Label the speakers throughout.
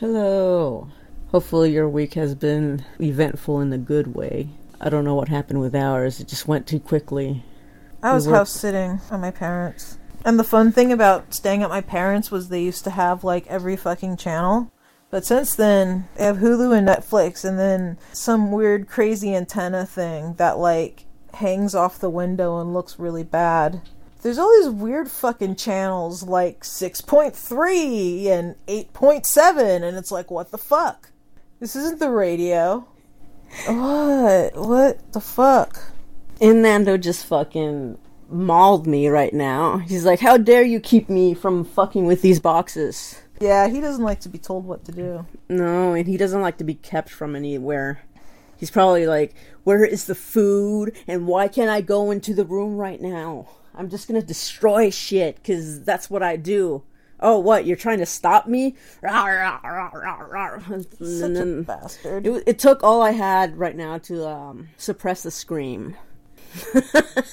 Speaker 1: Hello. Hopefully, your week has been eventful in a good way. I don't know what happened with ours, it just went too quickly.
Speaker 2: I was
Speaker 1: We
Speaker 2: house sitting at my parents'. And the fun thing about staying at my parents' was they used to have like every fucking channel. But since then, they have Hulu and Netflix, and then some weird, crazy antenna thing that like hangs off the window and looks really bad. There's all these weird fucking channels like 6.3 and 8.7, and it's like, what the fuck? This isn't the radio. What? What the fuck?
Speaker 1: And Nando just fucking mauled me right now. He's like, How dare you keep me from fucking with these boxes?
Speaker 2: Yeah, he doesn't like to be told what to do.
Speaker 1: No, and he doesn't like to be kept from anywhere. He's probably like, Where is the food? And why can't I go into the room right now? I'm just gonna destroy shit, because that's what I do. Oh, what? You're trying to stop me? And
Speaker 2: Such a bastard.
Speaker 1: It, it took all I had right now to um, suppress the scream.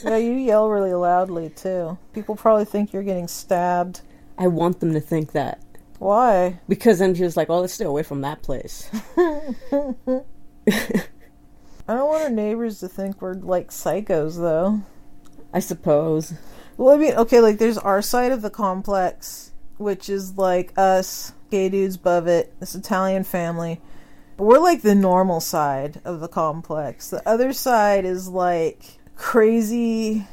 Speaker 2: yeah, you yell really loudly too. People probably think you're getting stabbed.
Speaker 1: I want them to think that.
Speaker 2: Why?
Speaker 1: Because then she was like, oh, let's stay away from that place.
Speaker 2: I don't want our neighbors to think we're like psychos though.
Speaker 1: I suppose.
Speaker 2: Well, I mean, okay, like there's our side of the complex, which is like us, gay dudes above it, this Italian family. We're like the normal side of the complex. The other side is like crazy,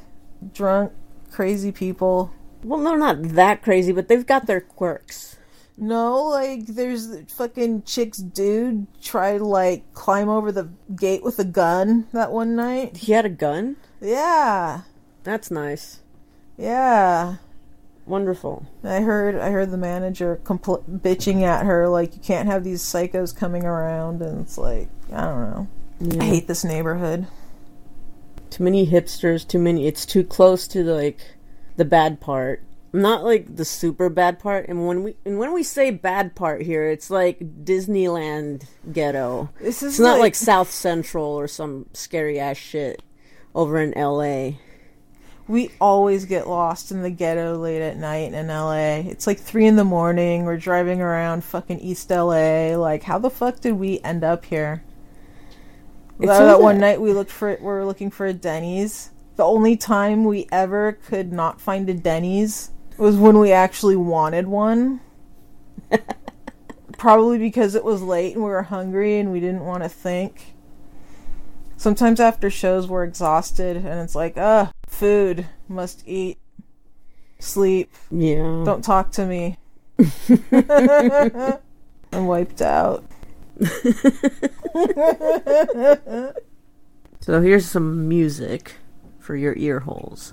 Speaker 2: drunk, crazy people.
Speaker 1: Well, they're not that crazy, but they've got their quirks.
Speaker 2: No, like there's the fucking chick's dude try to like climb over the gate with a gun that one night.
Speaker 1: He had a gun?
Speaker 2: Yeah,
Speaker 1: That's nice.
Speaker 2: yeah.
Speaker 1: Wonderful.
Speaker 2: I heard I heard the manager compl- bitching at her like you can't have these psychos coming around and it's like I don't know. I hate this neighborhood.
Speaker 1: Too many hipsters, too many. It's too close to the, like the bad part. Not like the super bad part. And when we and when we say bad part here, it's like Disneyland ghetto.
Speaker 2: This is
Speaker 1: It's not like South Central or some scary ass shit over in LA.
Speaker 2: We always get lost in the ghetto late at night in LA. It's like three in the morning. We're driving around fucking East LA. Like, how the fuck did we end up here? That, that one night we looked for we were looking for a Denny's. The only time we ever could not find a Denny's was when we actually wanted one. Probably because it was late and we were hungry and we didn't want to think. Sometimes after shows we're exhausted and it's like, uh, food, must eat, sleep,
Speaker 1: Yeah.
Speaker 2: don't talk to me. I'm wiped out.
Speaker 1: So here's some music for your ear holes.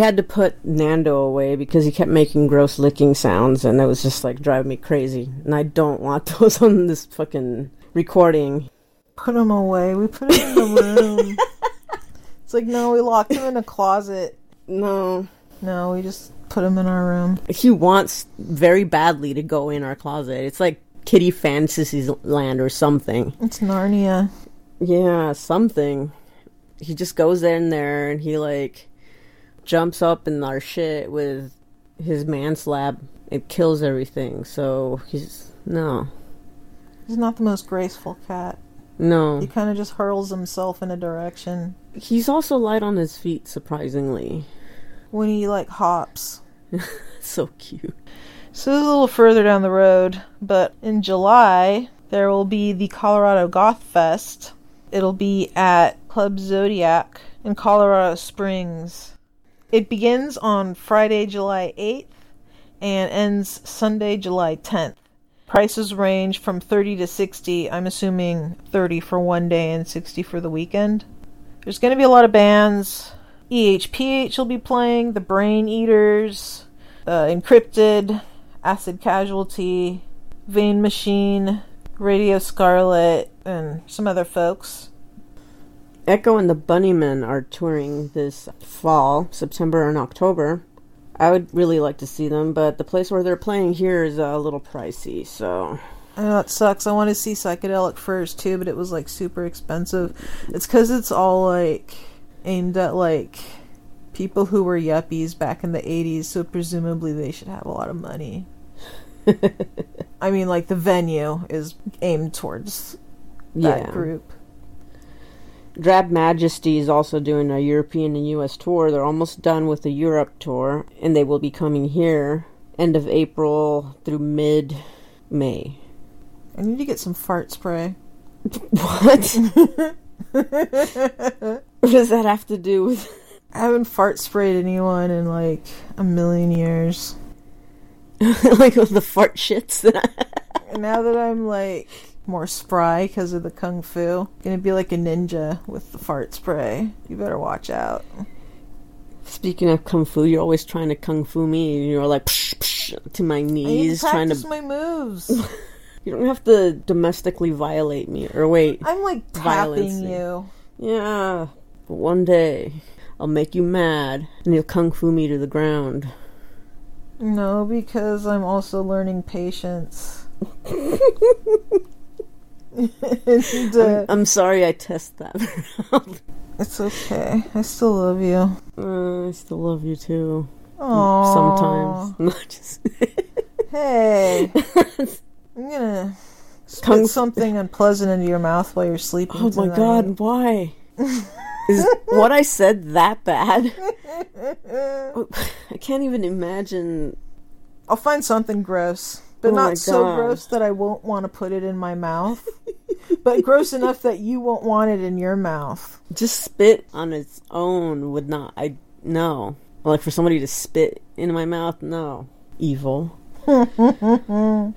Speaker 1: Had to put Nando away because he kept making gross licking sounds and it was just like driving me crazy. And I don't want those on this fucking recording.
Speaker 2: Put him away. We put him in the room. it's like, no, we locked him in a closet.
Speaker 1: No.
Speaker 2: No, we just put him in our room.
Speaker 1: He wants very badly to go in our closet. It's like Kitty Fantasy's Land or something.
Speaker 2: It's Narnia.
Speaker 1: Yeah, something. He just goes in there and he like jumps up in our shit with his man slab. It kills everything. So he's no.
Speaker 2: He's not the most graceful cat.
Speaker 1: No.
Speaker 2: He kind of just hurls himself in a direction
Speaker 1: He's also light on his feet, surprisingly.
Speaker 2: when he like hops.
Speaker 1: So cute.
Speaker 2: So this is a little further down the road, but in July there will be the Colorado Goth Fest. It'll be at Club Zodiac in Colorado Springs. It begins on Friday, July 8th and ends Sunday, July 10th. Prices range from 30 to 60. I'm assuming 30 for one day and 60 for the weekend. There's going to be a lot of bands. EHPH will be playing, The Brain Eaters, uh, Encrypted, Acid Casualty, Vein Machine, Radio Scarlet, and some other folks.
Speaker 1: Echo and the Bunnymen are touring this fall, September and October. I would really like to see them, but the place where they're playing here is uh, a little pricey, so
Speaker 2: I know it sucks. I want to see Psychedelic Furs too, but it was like super expensive. It's because it's all like aimed at like people who were yuppies back in the 80s, so presumably they should have a lot of money. I mean, like the venue is aimed towards that
Speaker 1: yeah.
Speaker 2: group.
Speaker 1: Drab Majesty is also doing a European and US tour. They're almost done with the Europe tour, and they will be coming here end of April through mid May.
Speaker 2: I need to get some fart spray.
Speaker 1: What? what does that have to do with
Speaker 2: I haven't fart sprayed anyone in like a million years.
Speaker 1: like with the fart shits?
Speaker 2: And now that I'm like more spry because of the kung fu, gonna be like a ninja with the fart spray. You better watch out.
Speaker 1: Speaking of kung fu, you're always trying to kung fu me, and you're like psh, psh, to my knees,
Speaker 2: to
Speaker 1: trying to.
Speaker 2: my moves.
Speaker 1: You don't have to domestically violate me, or wait.
Speaker 2: I'm like tapping you.
Speaker 1: Yeah, but one day I'll make you mad, and you'll kung fu me to the ground.
Speaker 2: No, because I'm also learning patience. and, uh,
Speaker 1: I'm sorry I test that.
Speaker 2: it's okay. I still love you.
Speaker 1: Uh, I still love you too.
Speaker 2: Aww.
Speaker 1: Sometimes. Not just.
Speaker 2: Hey. I'm gonna spit
Speaker 1: Kung-
Speaker 2: something unpleasant into your mouth while you're sleeping.
Speaker 1: oh my god, why? Is what I said that bad? I can't even imagine.
Speaker 2: I'll find something gross, but
Speaker 1: Oh
Speaker 2: not so gross that I won't want to put it in my mouth, but gross enough that you won't want it in your mouth.
Speaker 1: Just spit on its own would not. I. No. Like for somebody to spit into my mouth? No. Evil.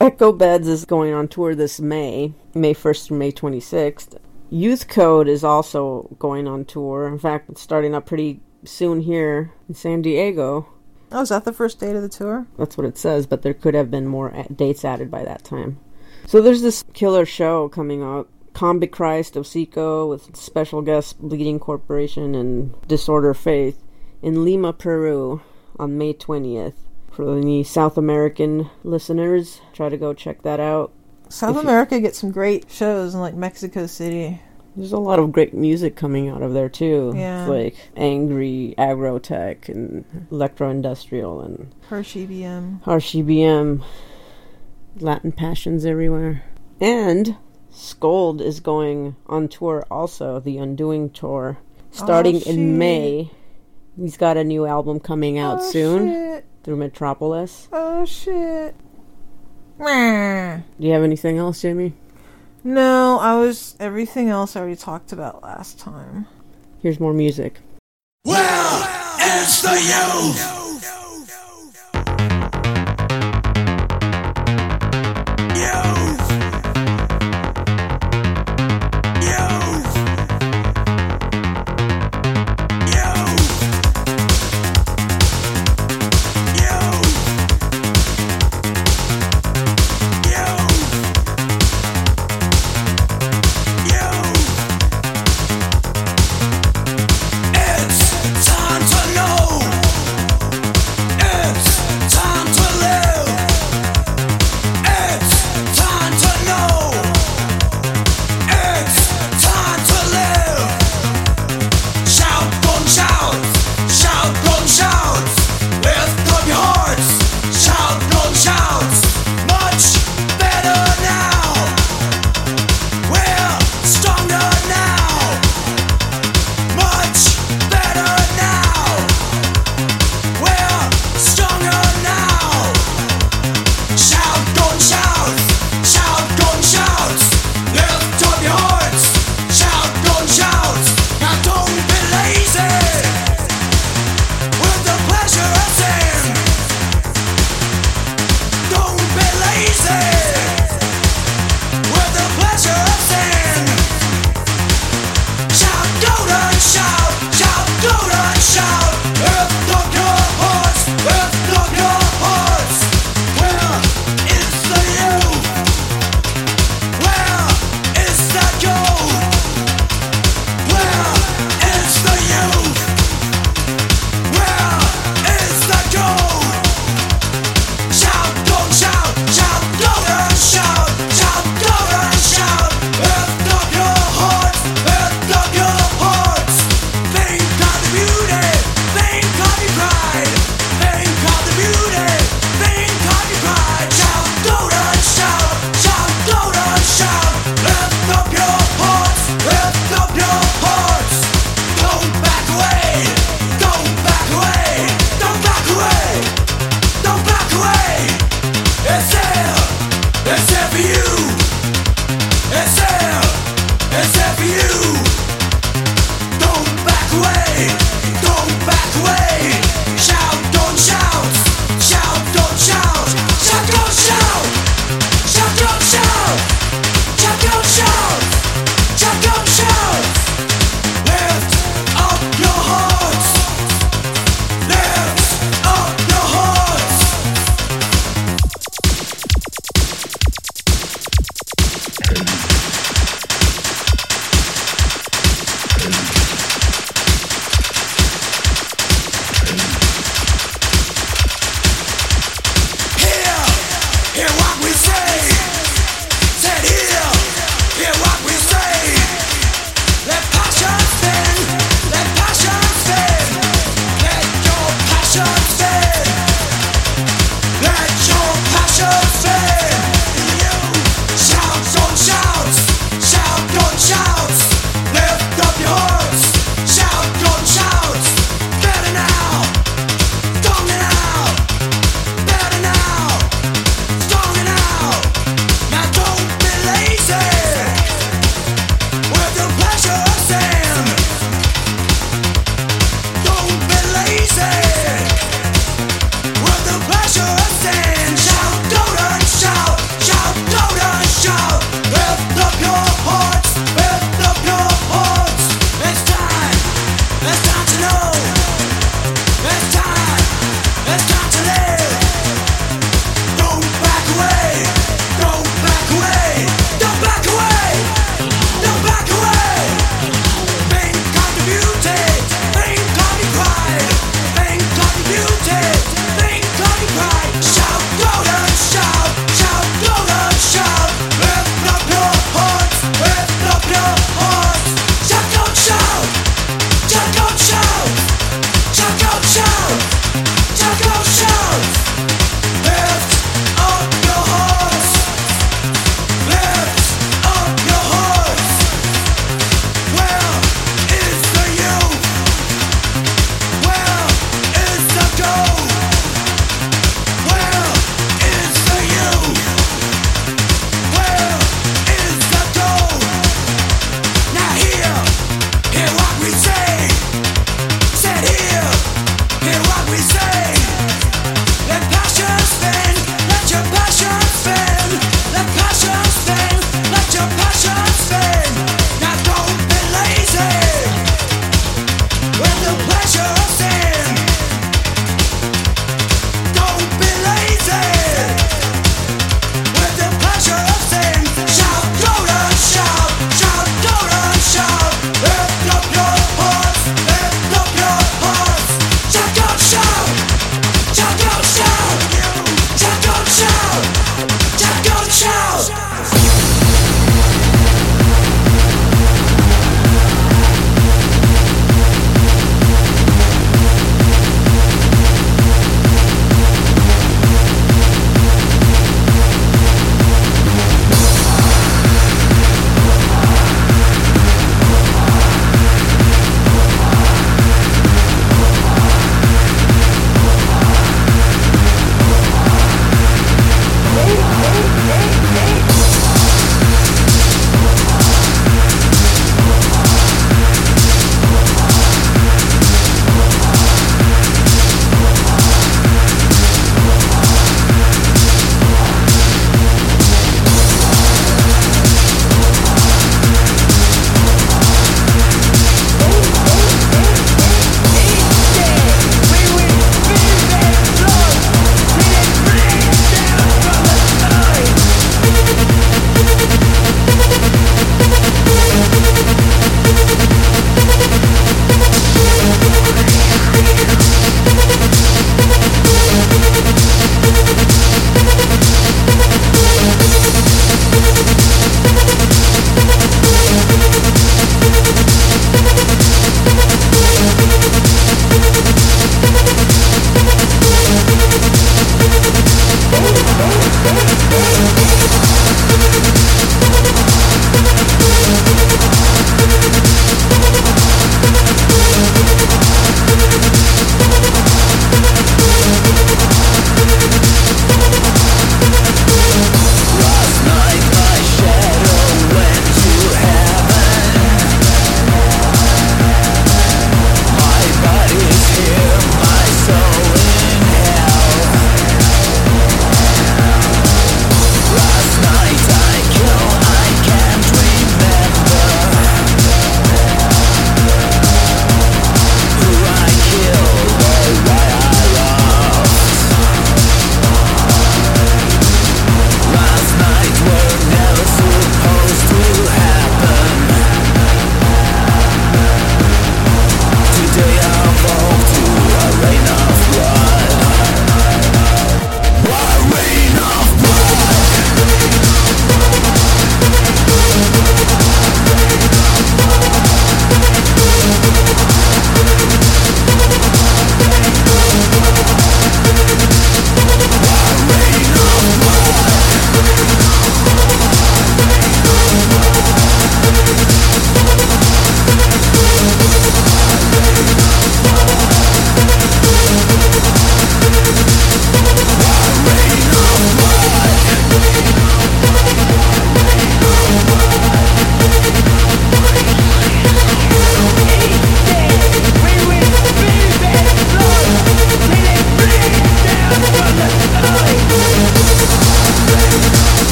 Speaker 1: Echo Beds is going on tour this May, May 1st through May 26th. Youth Code is also going on tour. In fact, it's starting up pretty soon here in San Diego.
Speaker 2: Oh, is that the first date of the tour?
Speaker 1: That's what it says, but there could have been more a- dates added by that time. So there's this killer show coming up. Combichrist Osico with special guests Bleeding Corporation and Disorder Faith in Lima, Peru on May 20th. For any South American listeners, try to go check that out.
Speaker 2: South
Speaker 1: If you-
Speaker 2: America gets some great shows in like Mexico City.
Speaker 1: There's a lot of great music coming out of there too.
Speaker 2: Yeah.
Speaker 1: It's like angry aggrotech and electro industrial and
Speaker 2: Hirsch EBM.
Speaker 1: harsh EBM, Latin passions everywhere. And Skold is going on tour also, the Undoing tour, starting
Speaker 2: Oh,
Speaker 1: in May. He's got a new album coming out
Speaker 2: oh,
Speaker 1: soon
Speaker 2: Shit.
Speaker 1: through Metropolis.
Speaker 2: Oh shit.
Speaker 1: Do you have anything else, Jaymie?
Speaker 2: No, I was everything else I already talked about last time.
Speaker 1: Here's more music.
Speaker 3: Well, it's the youth.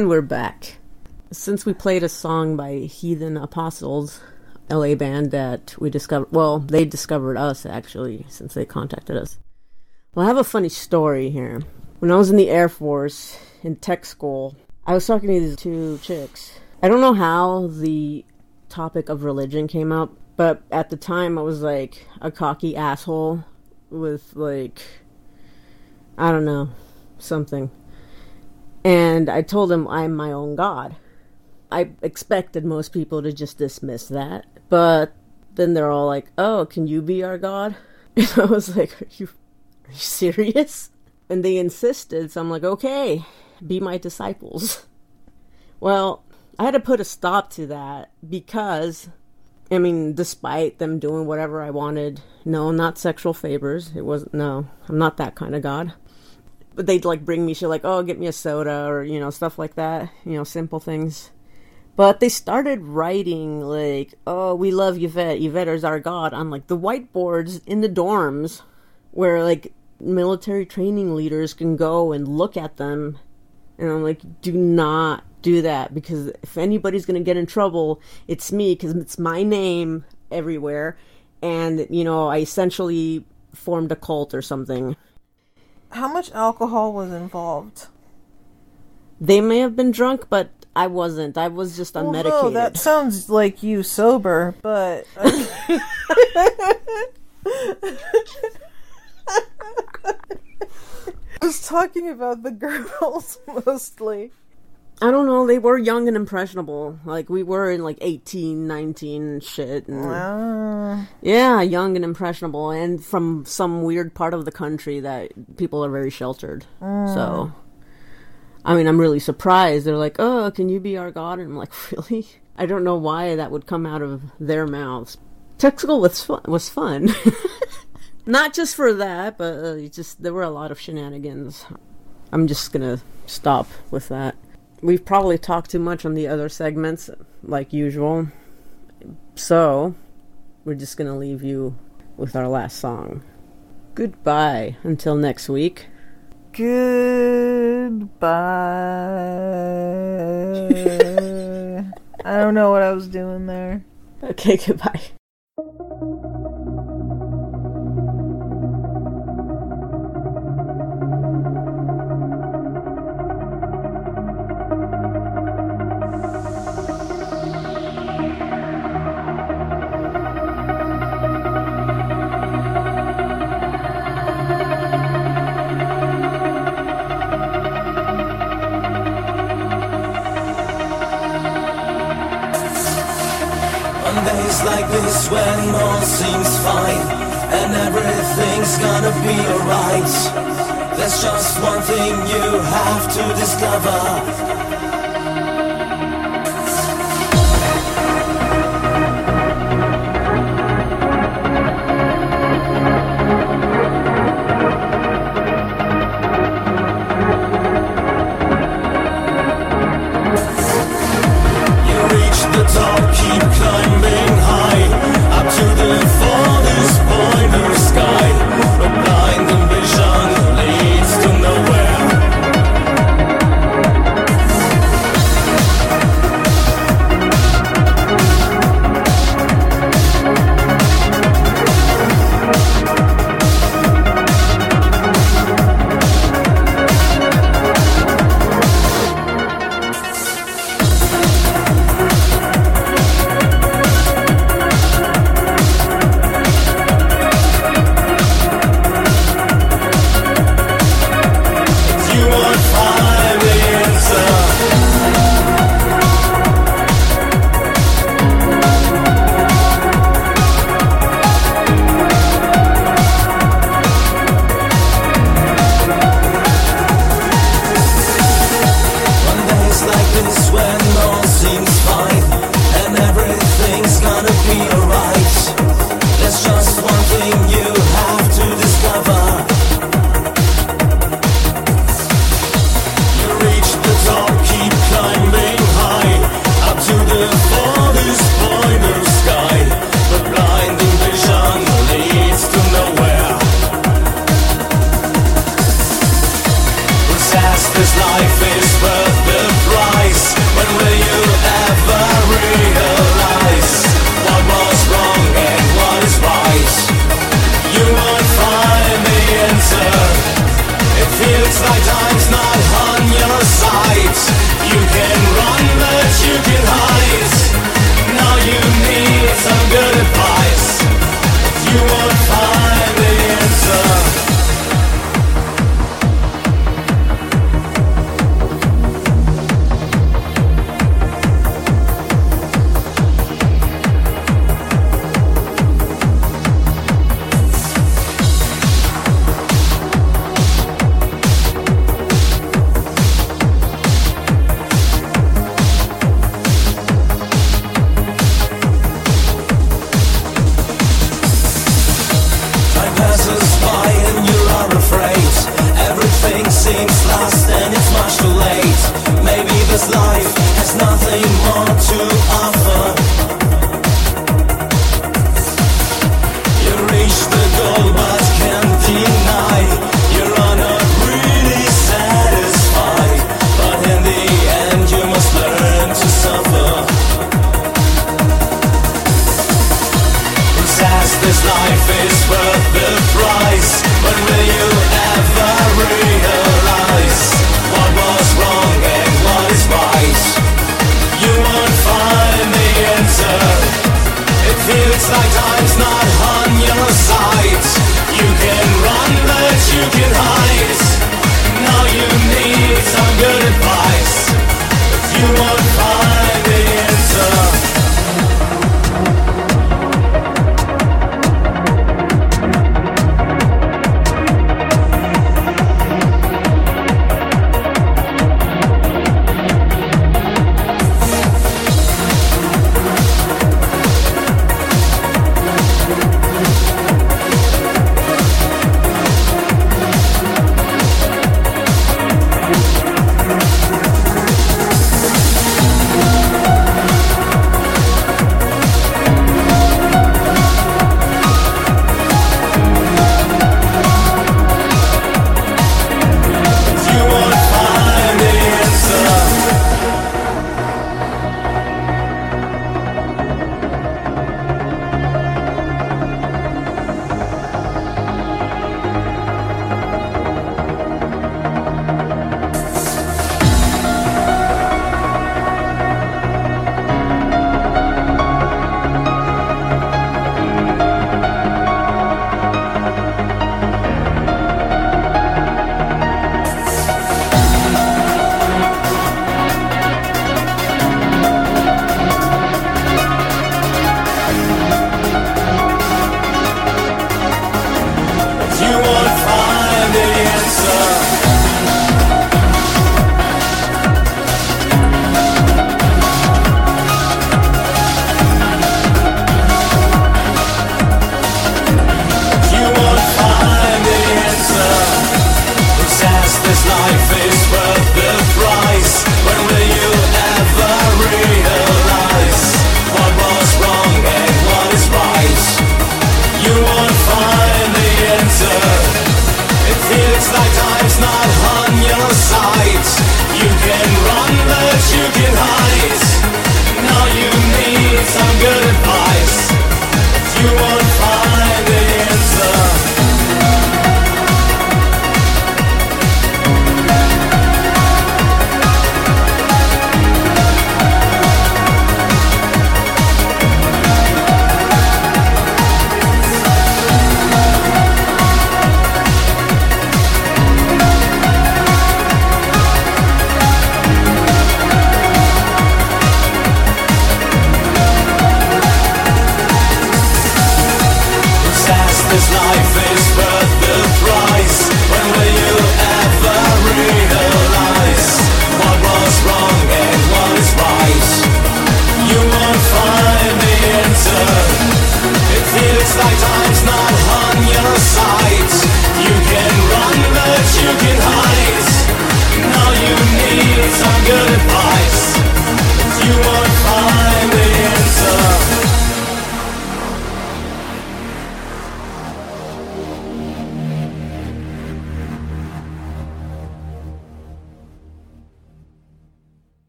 Speaker 1: And we're back. Since we played a song by Heathen Apostles, LA band that we discovered, well, they discovered us actually, since they contacted us. Well, I have a funny story here. When I was in the Air Force in tech school, I was talking to these two chicks. I don't know how the topic of religion came up, but at the time I was like a cocky asshole with like I don't know, something. And I told them I'm my own god. I expected most people to just dismiss that, but then they're all like, "Oh, can you be our god?" And I was like, "Are you are you serious?" And they insisted, so I'm like, "Okay, be my disciples." Well, I had to put a stop to that because I mean, despite them doing whatever I wanted, no, not sexual favors. It wasn't, no, I'm not that kind of god. But they'd like bring me shit like, oh, get me a soda or you know stuff like that. You know, simple things. But they started writing like, oh, we love Yvette. Yvette is our god on like the whiteboards in the dorms, where like military training leaders can go and look at them. And I'm like, do not do that because if anybody's going to get in trouble, it's me because it's my name everywhere. And, you know, I essentially formed a cult or something.
Speaker 2: How much alcohol was involved?
Speaker 1: They may have been drunk, but I wasn't. I was just
Speaker 2: Well,
Speaker 1: unmedicated.
Speaker 2: no, that sounds like you sober, but I was talking about the girls mostly.
Speaker 1: I don't know. They were young and impressionable. Like, we were in like 18, 19 and shit. And,
Speaker 2: Ah,
Speaker 1: Yeah, young and impressionable, and from some weird part of the country that people are very sheltered. So, I mean, I'm really surprised. They're like, "Oh, can you be our god?" And I'm like, "Really?" I don't know why that would come out of their mouths. Tech school was fun. Was fun. Not just for that, but uh, just there were a lot of shenanigans. I'm just gonna stop with that. We've probably talked too much on the other segments, like usual. So, we're just gonna leave you with our last song. Goodbye until next week.
Speaker 2: goodbye. I don't know what I was doing there.
Speaker 1: Okay, goodbye.
Speaker 3: Just one thing you have to discover. seems